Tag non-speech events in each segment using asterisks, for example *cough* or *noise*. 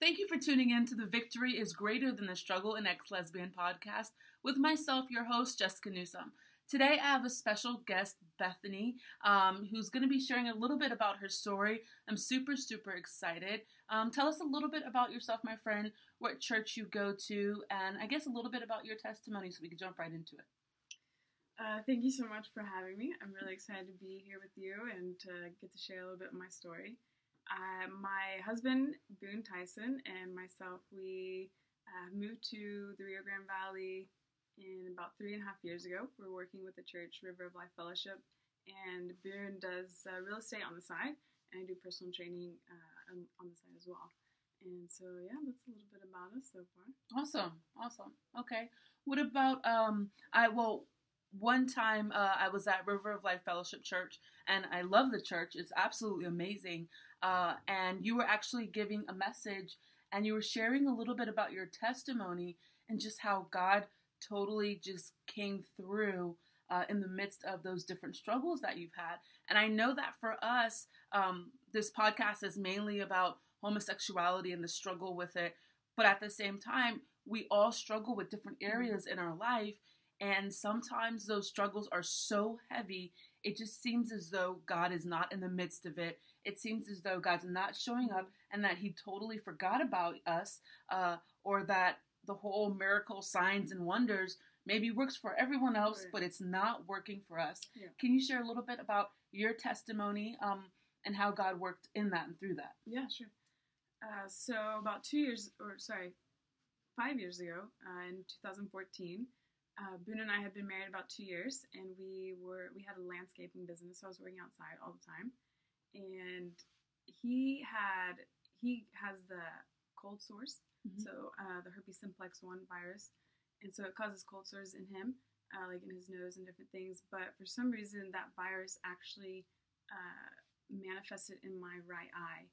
Thank you for tuning in to the Victory is Greater Than the Struggle and Ex Lesbian podcast with myself, your host, Jessica Newsom. Today, I have a special guest, Bethany, um, who's going to be sharing a little bit about her story. I'm super, super excited. Um, tell us a little bit about yourself, my friend, what church you go to, and I guess a little bit about your testimony so we can jump right into it. Uh, thank you so much for having me. I'm really excited to be here with you and to get to share a little bit of my story. Uh, my husband, Boone Tyson, and myself, we uh, moved to the Rio Grande Valley in about three and a half years ago. We're working with the church River of Life Fellowship, and Boone does uh, real estate on the side, and I do personal training uh, on, on the side as well. And so, yeah, that's a little bit about us so far. Awesome, awesome. Okay, what about um? I well, one time uh, I was at River of Life Fellowship Church, and I love the church. It's absolutely amazing. Uh, and you were actually giving a message and you were sharing a little bit about your testimony and just how God totally just came through uh, in the midst of those different struggles that you've had. And I know that for us, um, this podcast is mainly about homosexuality and the struggle with it. But at the same time, we all struggle with different mm-hmm. areas in our life. And sometimes those struggles are so heavy, it just seems as though God is not in the midst of it it seems as though God's not showing up and that He totally forgot about us, uh, or that the whole miracle signs and wonders maybe works for everyone else, right. but it's not working for us. Yeah. Can you share a little bit about your testimony um, and how God worked in that and through that? Yeah, sure. Uh, so about two years, or sorry, five years ago, uh, in 2014, uh, Boone and I had been married about two years, and we were we had a landscaping business. So I was working outside all the time, and he had he has the cold sores, mm-hmm. so uh, the herpes simplex one virus, and so it causes cold sores in him, uh, like in his nose and different things. But for some reason, that virus actually uh, manifested in my right eye,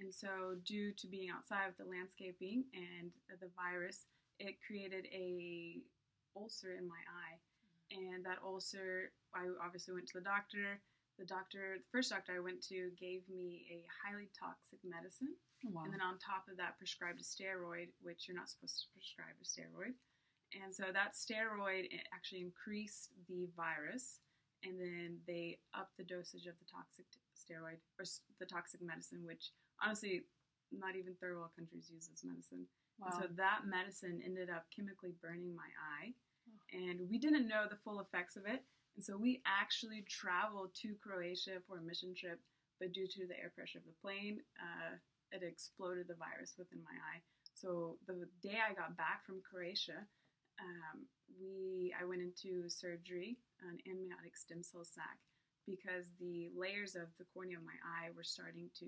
and so due to being outside with the landscaping and the virus, it created a ulcer in my eye, and that ulcer, I obviously went to the doctor the doctor, the first doctor I went to, gave me a highly toxic medicine. Oh, wow. And then on top of that, prescribed a steroid, which you're not supposed to prescribe a steroid. And so that steroid actually increased the virus, and then they upped the dosage of the toxic steroid or the toxic medicine, which honestly, not even third world countries use this medicine. Wow. And so that medicine ended up chemically burning my eye, oh. and we didn't know the full effects of it. And so we actually traveled to Croatia for a mission trip, but due to the air pressure of the plane, uh, it exploded the virus within my eye. So the day I got back from Croatia, um, we I went into surgery, an amniotic stem cell sac, because the layers of the cornea of my eye were starting to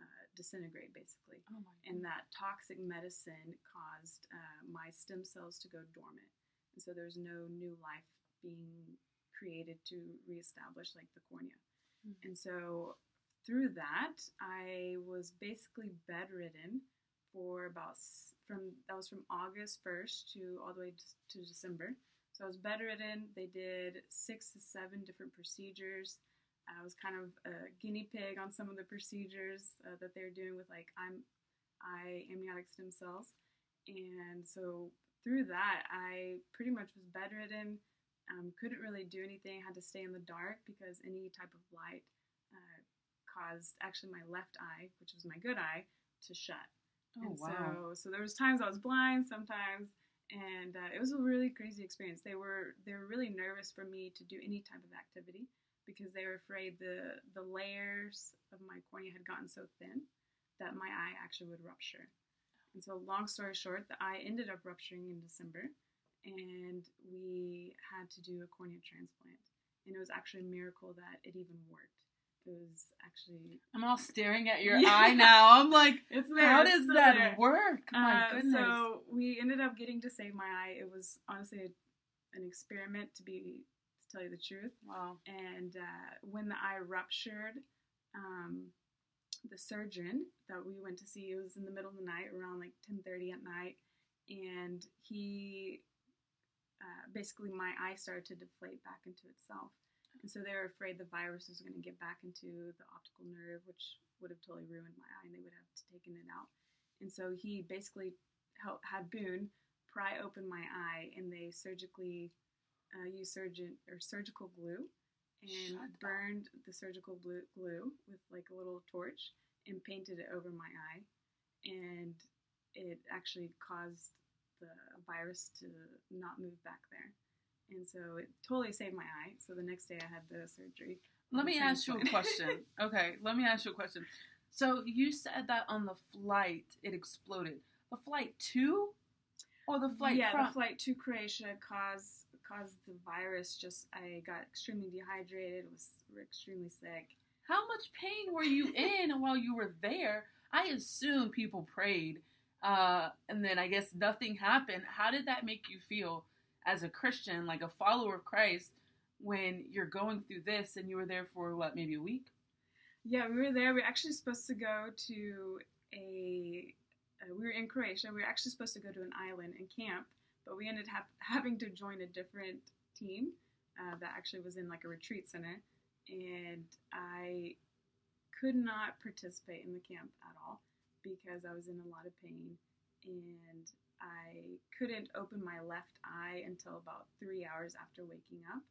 uh, disintegrate, basically. Oh and that toxic medicine caused uh, my stem cells to go dormant. And so there's no new life being created to reestablish like the cornea. Mm-hmm. And so through that, I was basically bedridden for about from that was from August 1st to all the way to December. So I was bedridden. They did six to seven different procedures. I was kind of a guinea pig on some of the procedures uh, that they were doing with like I'm I amniotic stem cells. And so through that, I pretty much was bedridden. Um, couldn't really do anything. Had to stay in the dark because any type of light uh, caused actually my left eye, which was my good eye, to shut. Oh, and wow. so, so there was times I was blind, sometimes, and uh, it was a really crazy experience. They were they were really nervous for me to do any type of activity because they were afraid the the layers of my cornea had gotten so thin that my eye actually would rupture. And so, long story short, the eye ended up rupturing in December and we had to do a cornea transplant. And it was actually a miracle that it even worked. It was actually. I'm all staring at your *laughs* yeah. eye now. I'm like, it's there, how does that there. work? My uh, goodness. So we ended up getting to save my eye. It was honestly a, an experiment, to be tell you the truth. Wow. And uh, when the eye ruptured, um, the surgeon that we went to see, it was in the middle of the night, around like 10:30 at night, and he uh, basically my eye started to deflate back into itself. And so they were afraid the virus was going to get back into the optical nerve, which would have totally ruined my eye, and they would have taken it out. And so he basically helped, had Boone pry open my eye, and they surgically uh, used surgeon or surgical glue and Shut up. burned the surgical glue, glue with like a little torch and painted it over my eye, and it actually caused the virus to not move back there. And so it totally saved my eye. So the next day I had the surgery. Let me ask you a question. *laughs* okay, let me ask you a question. So you said that on the flight it exploded. The flight to, or the flight yeah, from? the flight to Croatia caused caused the virus. Just I got extremely dehydrated. Was extremely sick. How much pain were you *laughs* in while you were there? I assume people prayed, uh, and then I guess nothing happened. How did that make you feel as a Christian, like a follower of Christ, when you're going through this and you were there for what, maybe a week? Yeah, we were there. We were actually supposed to go to a. Uh, we were in Croatia. We were actually supposed to go to an island and camp, but we ended up *laughs* having to join a different team uh, that actually was in like a retreat center, and I could not participate in the camp at all because I was in a lot of pain and I couldn't open my left eye until about three hours after waking up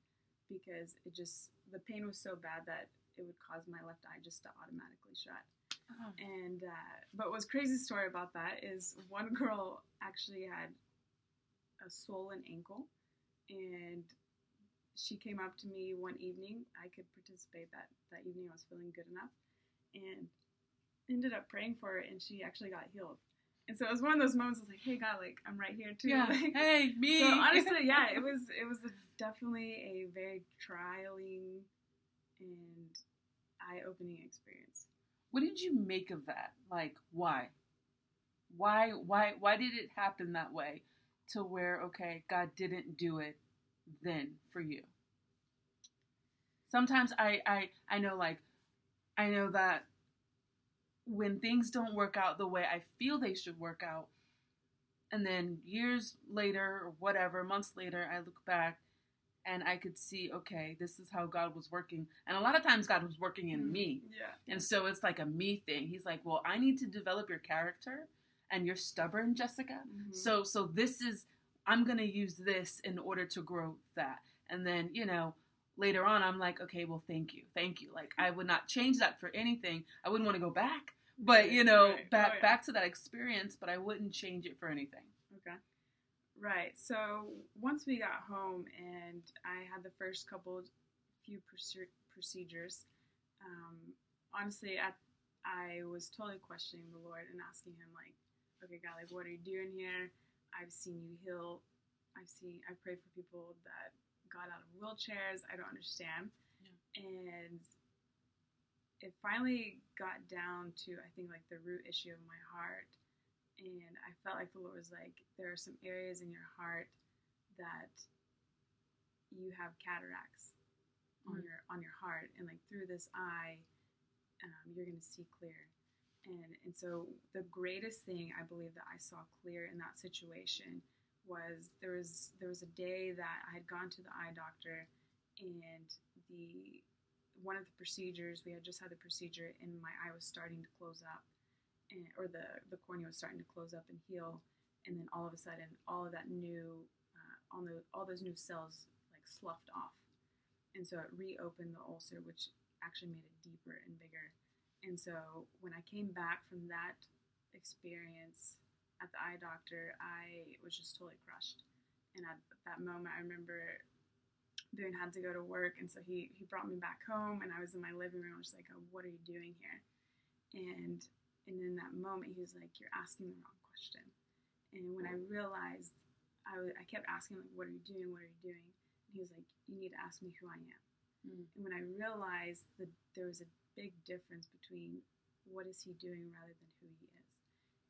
because it just the pain was so bad that it would cause my left eye just to automatically shut. Oh. And uh, but what's crazy story about that is one *laughs* girl actually had a swollen ankle, and she came up to me one evening. I could participate that that evening. I was feeling good enough, and ended up praying for her, and she actually got healed. And so it was one of those moments. I was like, "Hey God, like I'm right here too." Yeah. *laughs* Like, Hey, me. so honestly, yeah, it was it was a, definitely a very trialing and eye-opening experience. what did you make of that? Like, why? Why? Why? Why did it happen that way? To where, okay, God didn't do it then for you. Sometimes I, I, I know, like, I know that when things don't work out the way I feel they should work out, and then years later or whatever, months later, I look back and I could see, okay, this is how God was working. And a lot of times God was working in Mm, me. Yeah. And so it's like a me thing. He's like, "Well, I need to develop your character and you're stubborn, Jessica. Mhm. So so this is I'm going to use this in order to grow that." And then, you know, later on I'm like, "Okay, well, thank you. Thank you. Like I would not change that for anything. I wouldn't want to go back, but you know, Right. back Oh, yeah. back to that experience, but I wouldn't change it for anything." Okay. Right. So once we got home and I had the first couple few procedures, um, honestly, I, I was totally questioning the Lord and asking Him, like, okay, God, like, what are you doing here? I've seen you heal. I've seen, I've prayed for people that got out of wheelchairs. I don't understand. Yeah. And it finally got down to, I think, like the root issue of my heart and I felt like the Lord was like, there are some areas in your heart that you have cataracts on Mm. your on your heart, and like through this eye, um, you're going to see clear. And and so the greatest thing I believe that I saw clear in that situation was there was there was a day that I had gone to the eye doctor, and the one of the procedures we had just had the procedure, and my eye was starting to close up and, or the the cornea was starting to close up and heal, and then all of a sudden, all of that new, uh, all the all those new cells like sloughed off, and so it reopened the ulcer, which actually made it deeper and bigger. And so when I came back from that experience at the eye doctor, I was just totally crushed. And at that moment, I remember Boone had to go to work, and so he he brought me back home, and I was in my living room, just like, oh, "What are you doing here?" And and in that moment, he was like, "You're asking the wrong question." And when I realized, I, w- I kept asking like, "What are you doing? What are you doing?" And he was like, "You need to ask me who I am." Mm. And when I realized that there was a big difference between what is he doing rather than who he is.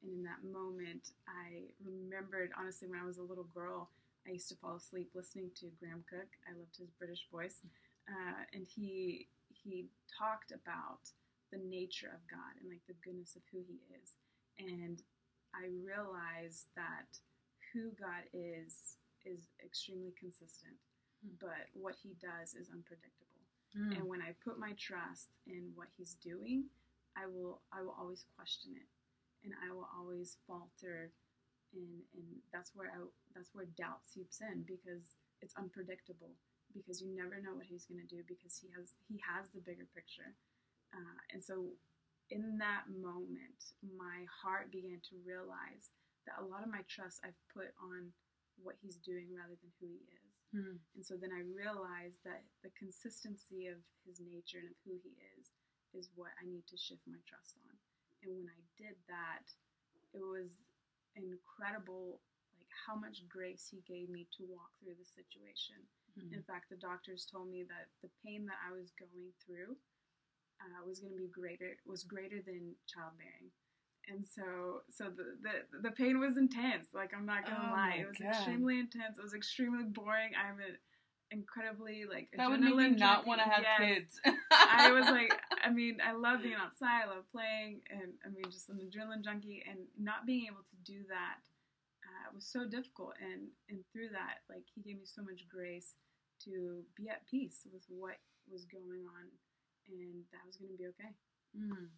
And in that moment, I remembered honestly when I was a little girl, I used to fall asleep listening to Graham Cooke. I loved his British voice, uh, and he he talked about the nature of God and like the goodness of who He is. And I realized that who God is is extremely consistent, Hmm. but what He does is unpredictable. Mm. And when I put my trust in what He's doing, I will I will always question it. and I will always falter, and and that's where I that's where doubt seeps in because it's unpredictable because you never know what he's going to do because he has he has the bigger picture, uh, and so in that moment, my heart began to realize that a lot of my trust I've put on what he's doing rather than who he is. Hmm. And so then I realized that the consistency of his nature and of who he is is what I need to shift my trust on. And when I did that, it was incredible like how much grace he gave me to walk through the situation. Hmm. In fact, the doctors told me that the pain that I was going through uh, was going to be greater was greater than childbearing, and so so the, the the pain was intense. Like I'm not gonna Oh lie, it was God. extremely intense. It was extremely boring. I'm an incredibly like That would make me not want to have Yes. kids. *laughs* I was like, I mean, I love being outside, I love playing, and I mean, just an adrenaline junkie, and not being able to do that uh, was so difficult. And and through that, like, he gave me so much grace to be at peace with what was going on, and that was going to be okay. Mm.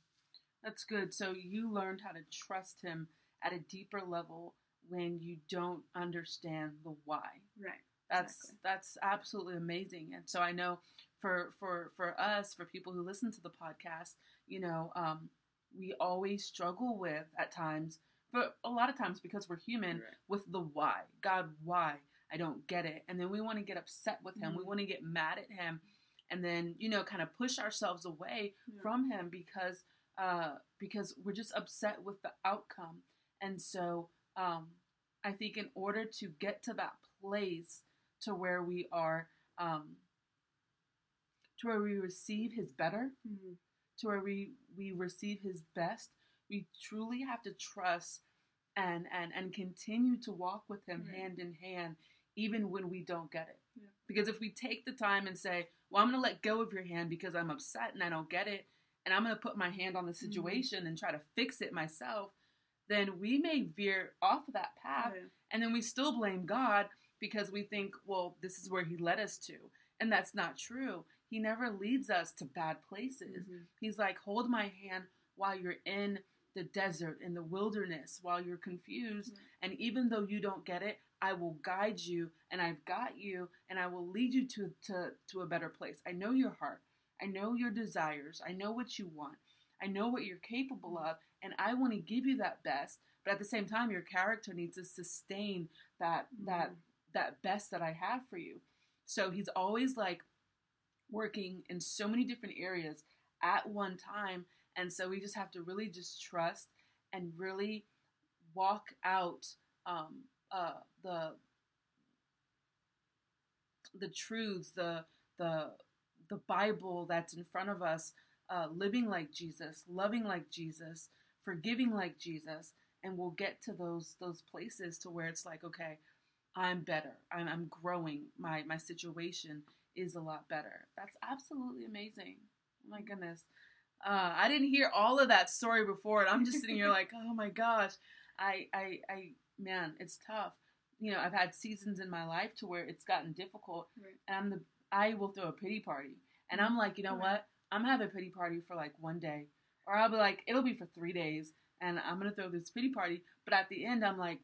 That's good. So you learned how to trust him at a deeper level when you don't understand the why. Right. That's Exactly. that's absolutely amazing. And so I know for for for us, for people who listen to the podcast, you know, um, we always struggle with at times, but a lot of times because we're human, Right. with the why. God, why? I don't get it. And then we want to get upset with him. We Mhm. want to get mad at him, and then you know, kind of push ourselves away Yeah. from him because uh, because we're just upset with the outcome. And so um, I think in order to get to that place to where we are um, to where we receive his better, Mhm. to where we, we receive his best, we truly have to trust and and and continue to walk with him Right. hand in hand even when we don't get it. Yeah. Because if we take the time and say, "Well, I'm going to let go of your hand because I'm upset and I don't get it, and I'm going to put my hand on the Mm-hmm. situation and try to fix it myself," then we may veer off of that path Yeah. and then we still blame God because we think, well, this is where He led us to. And that's not true. He never leads us to bad places. Mhm. He's like, hold my hand while you're in the desert, in the wilderness, while you're confused. Mhm. And even though you don't get it, I will guide you and I've got you and I will lead you to, to, to a better place. I know your heart. I know your desires. I know what you want. I know what you're capable of. And I want to give you that best. But at the same time, your character needs to sustain that that Mhm. that best that I have for you. So he's always like working in so many different areas at one time. And so we just have to really just trust and really walk out um, uh, the the truths, the the the Bible that's in front of us, uh, living like Jesus, loving like Jesus, forgiving like Jesus, and we'll get to those those places to where it's like, okay, I'm better. I'm, I'm growing. My my situation is a lot better. That's absolutely amazing. Oh my goodness. Uh, I didn't hear all of that story before, and I'm just sitting here *laughs* like, oh my gosh, I, I, I, man, it's tough. You know, I've had seasons in my life to where it's gotten difficult, Right. and I'm the, I will throw a pity party, and I'm like, you know Right. what? I'm having a pity party for like one day, or I'll be like, it'll be for three days, and I'm gonna throw this pity party, but at the end, I'm like,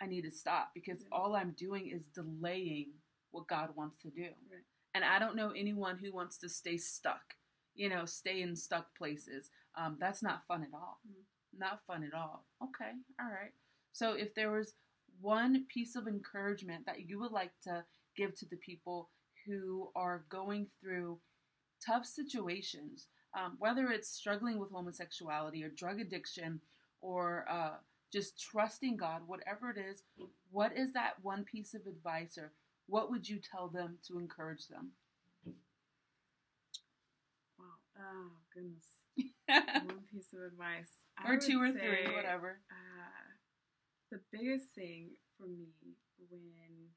I need to stop because Yeah. all I'm doing is delaying what God wants to do. Right. And I don't know anyone who wants to stay stuck, you know, stay in stuck places. Um, that's not fun at all. Mm. Not fun at all. Okay, all right. So if there was one piece of encouragement that you would like to give to the people who are going through tough situations, um, whether it's struggling with homosexuality or drug addiction or uh, just trusting God, whatever it is, what is that one piece of advice or what would you tell them to encourage them? Wow. Oh goodness. *laughs* One piece of advice. I or two or would three, whatever. Uh, the biggest thing for me when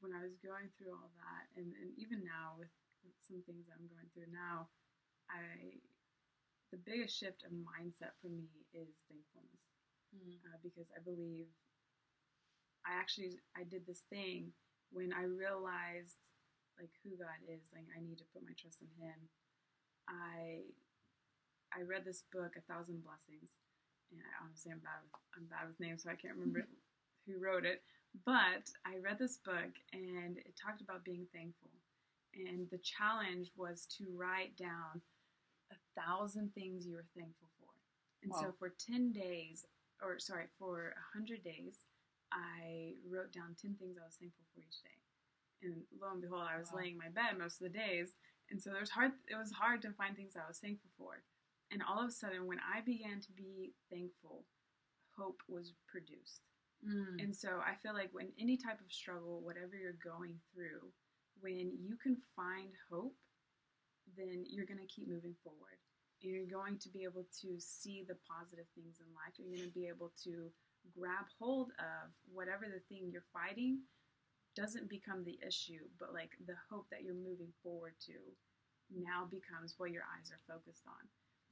when I was going through all that, and, and even now with some things I'm going through now, I the biggest shift of mindset for me is thankfulness Mm. uh, because I believe I actually I did this thing when I realized like who God is, like I need to put my trust in Him. I I read this book, A Thousand Blessings, and I honestly I'm bad with I'm bad with names, so I can't remember *laughs* who wrote it. But I read this book, and it talked about being thankful, and the challenge was to write down a thousand things you were thankful for. And Wow. so for ten days, or sorry, for a hundred days, I wrote down ten things I was thankful for each day. And lo and behold, I was Wow. laying in my bed most of the days, and so was hard. It was hard to find things I was thankful for. And all of a sudden, when I began to be thankful, hope was produced. Mm. And so I feel like when any type of struggle, whatever you're going through, when you can find hope, then you're going to keep moving forward. And you're going to be able to see the positive things in life. You're going to be able to grab hold of whatever the thing you're fighting doesn't become the issue, but like the hope that you're moving forward to now becomes what your eyes are focused on.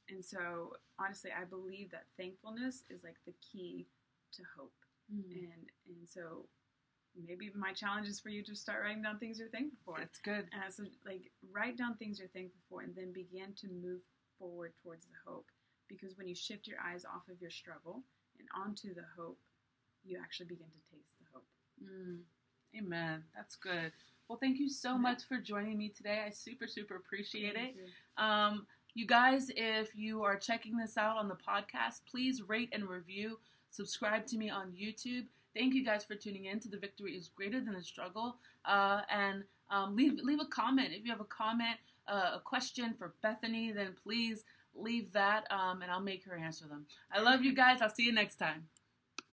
And so honestly, I believe that thankfulness is like the key to hope Mm. and and so maybe my challenge is for you to start writing down things you're thankful for That's good. and so like write down things you're thankful for and then begin to move forward towards the hope because when you shift your eyes off of your struggle and onto the hope you actually begin to taste the hope Mm. Amen. That's good. Well, thank you so Yeah. much for joining me today. I super, super appreciate it. You. Um, you guys, if you are checking this out on the podcast, please rate and review. Subscribe to me on YouTube. Thank you guys for tuning in to The Victory is Greater Than the Struggle. Uh, and um, leave, leave a comment. If you have a comment, uh, a question for Bethany, then please leave that um, and I'll make her answer them. I love you guys. I'll see you next time.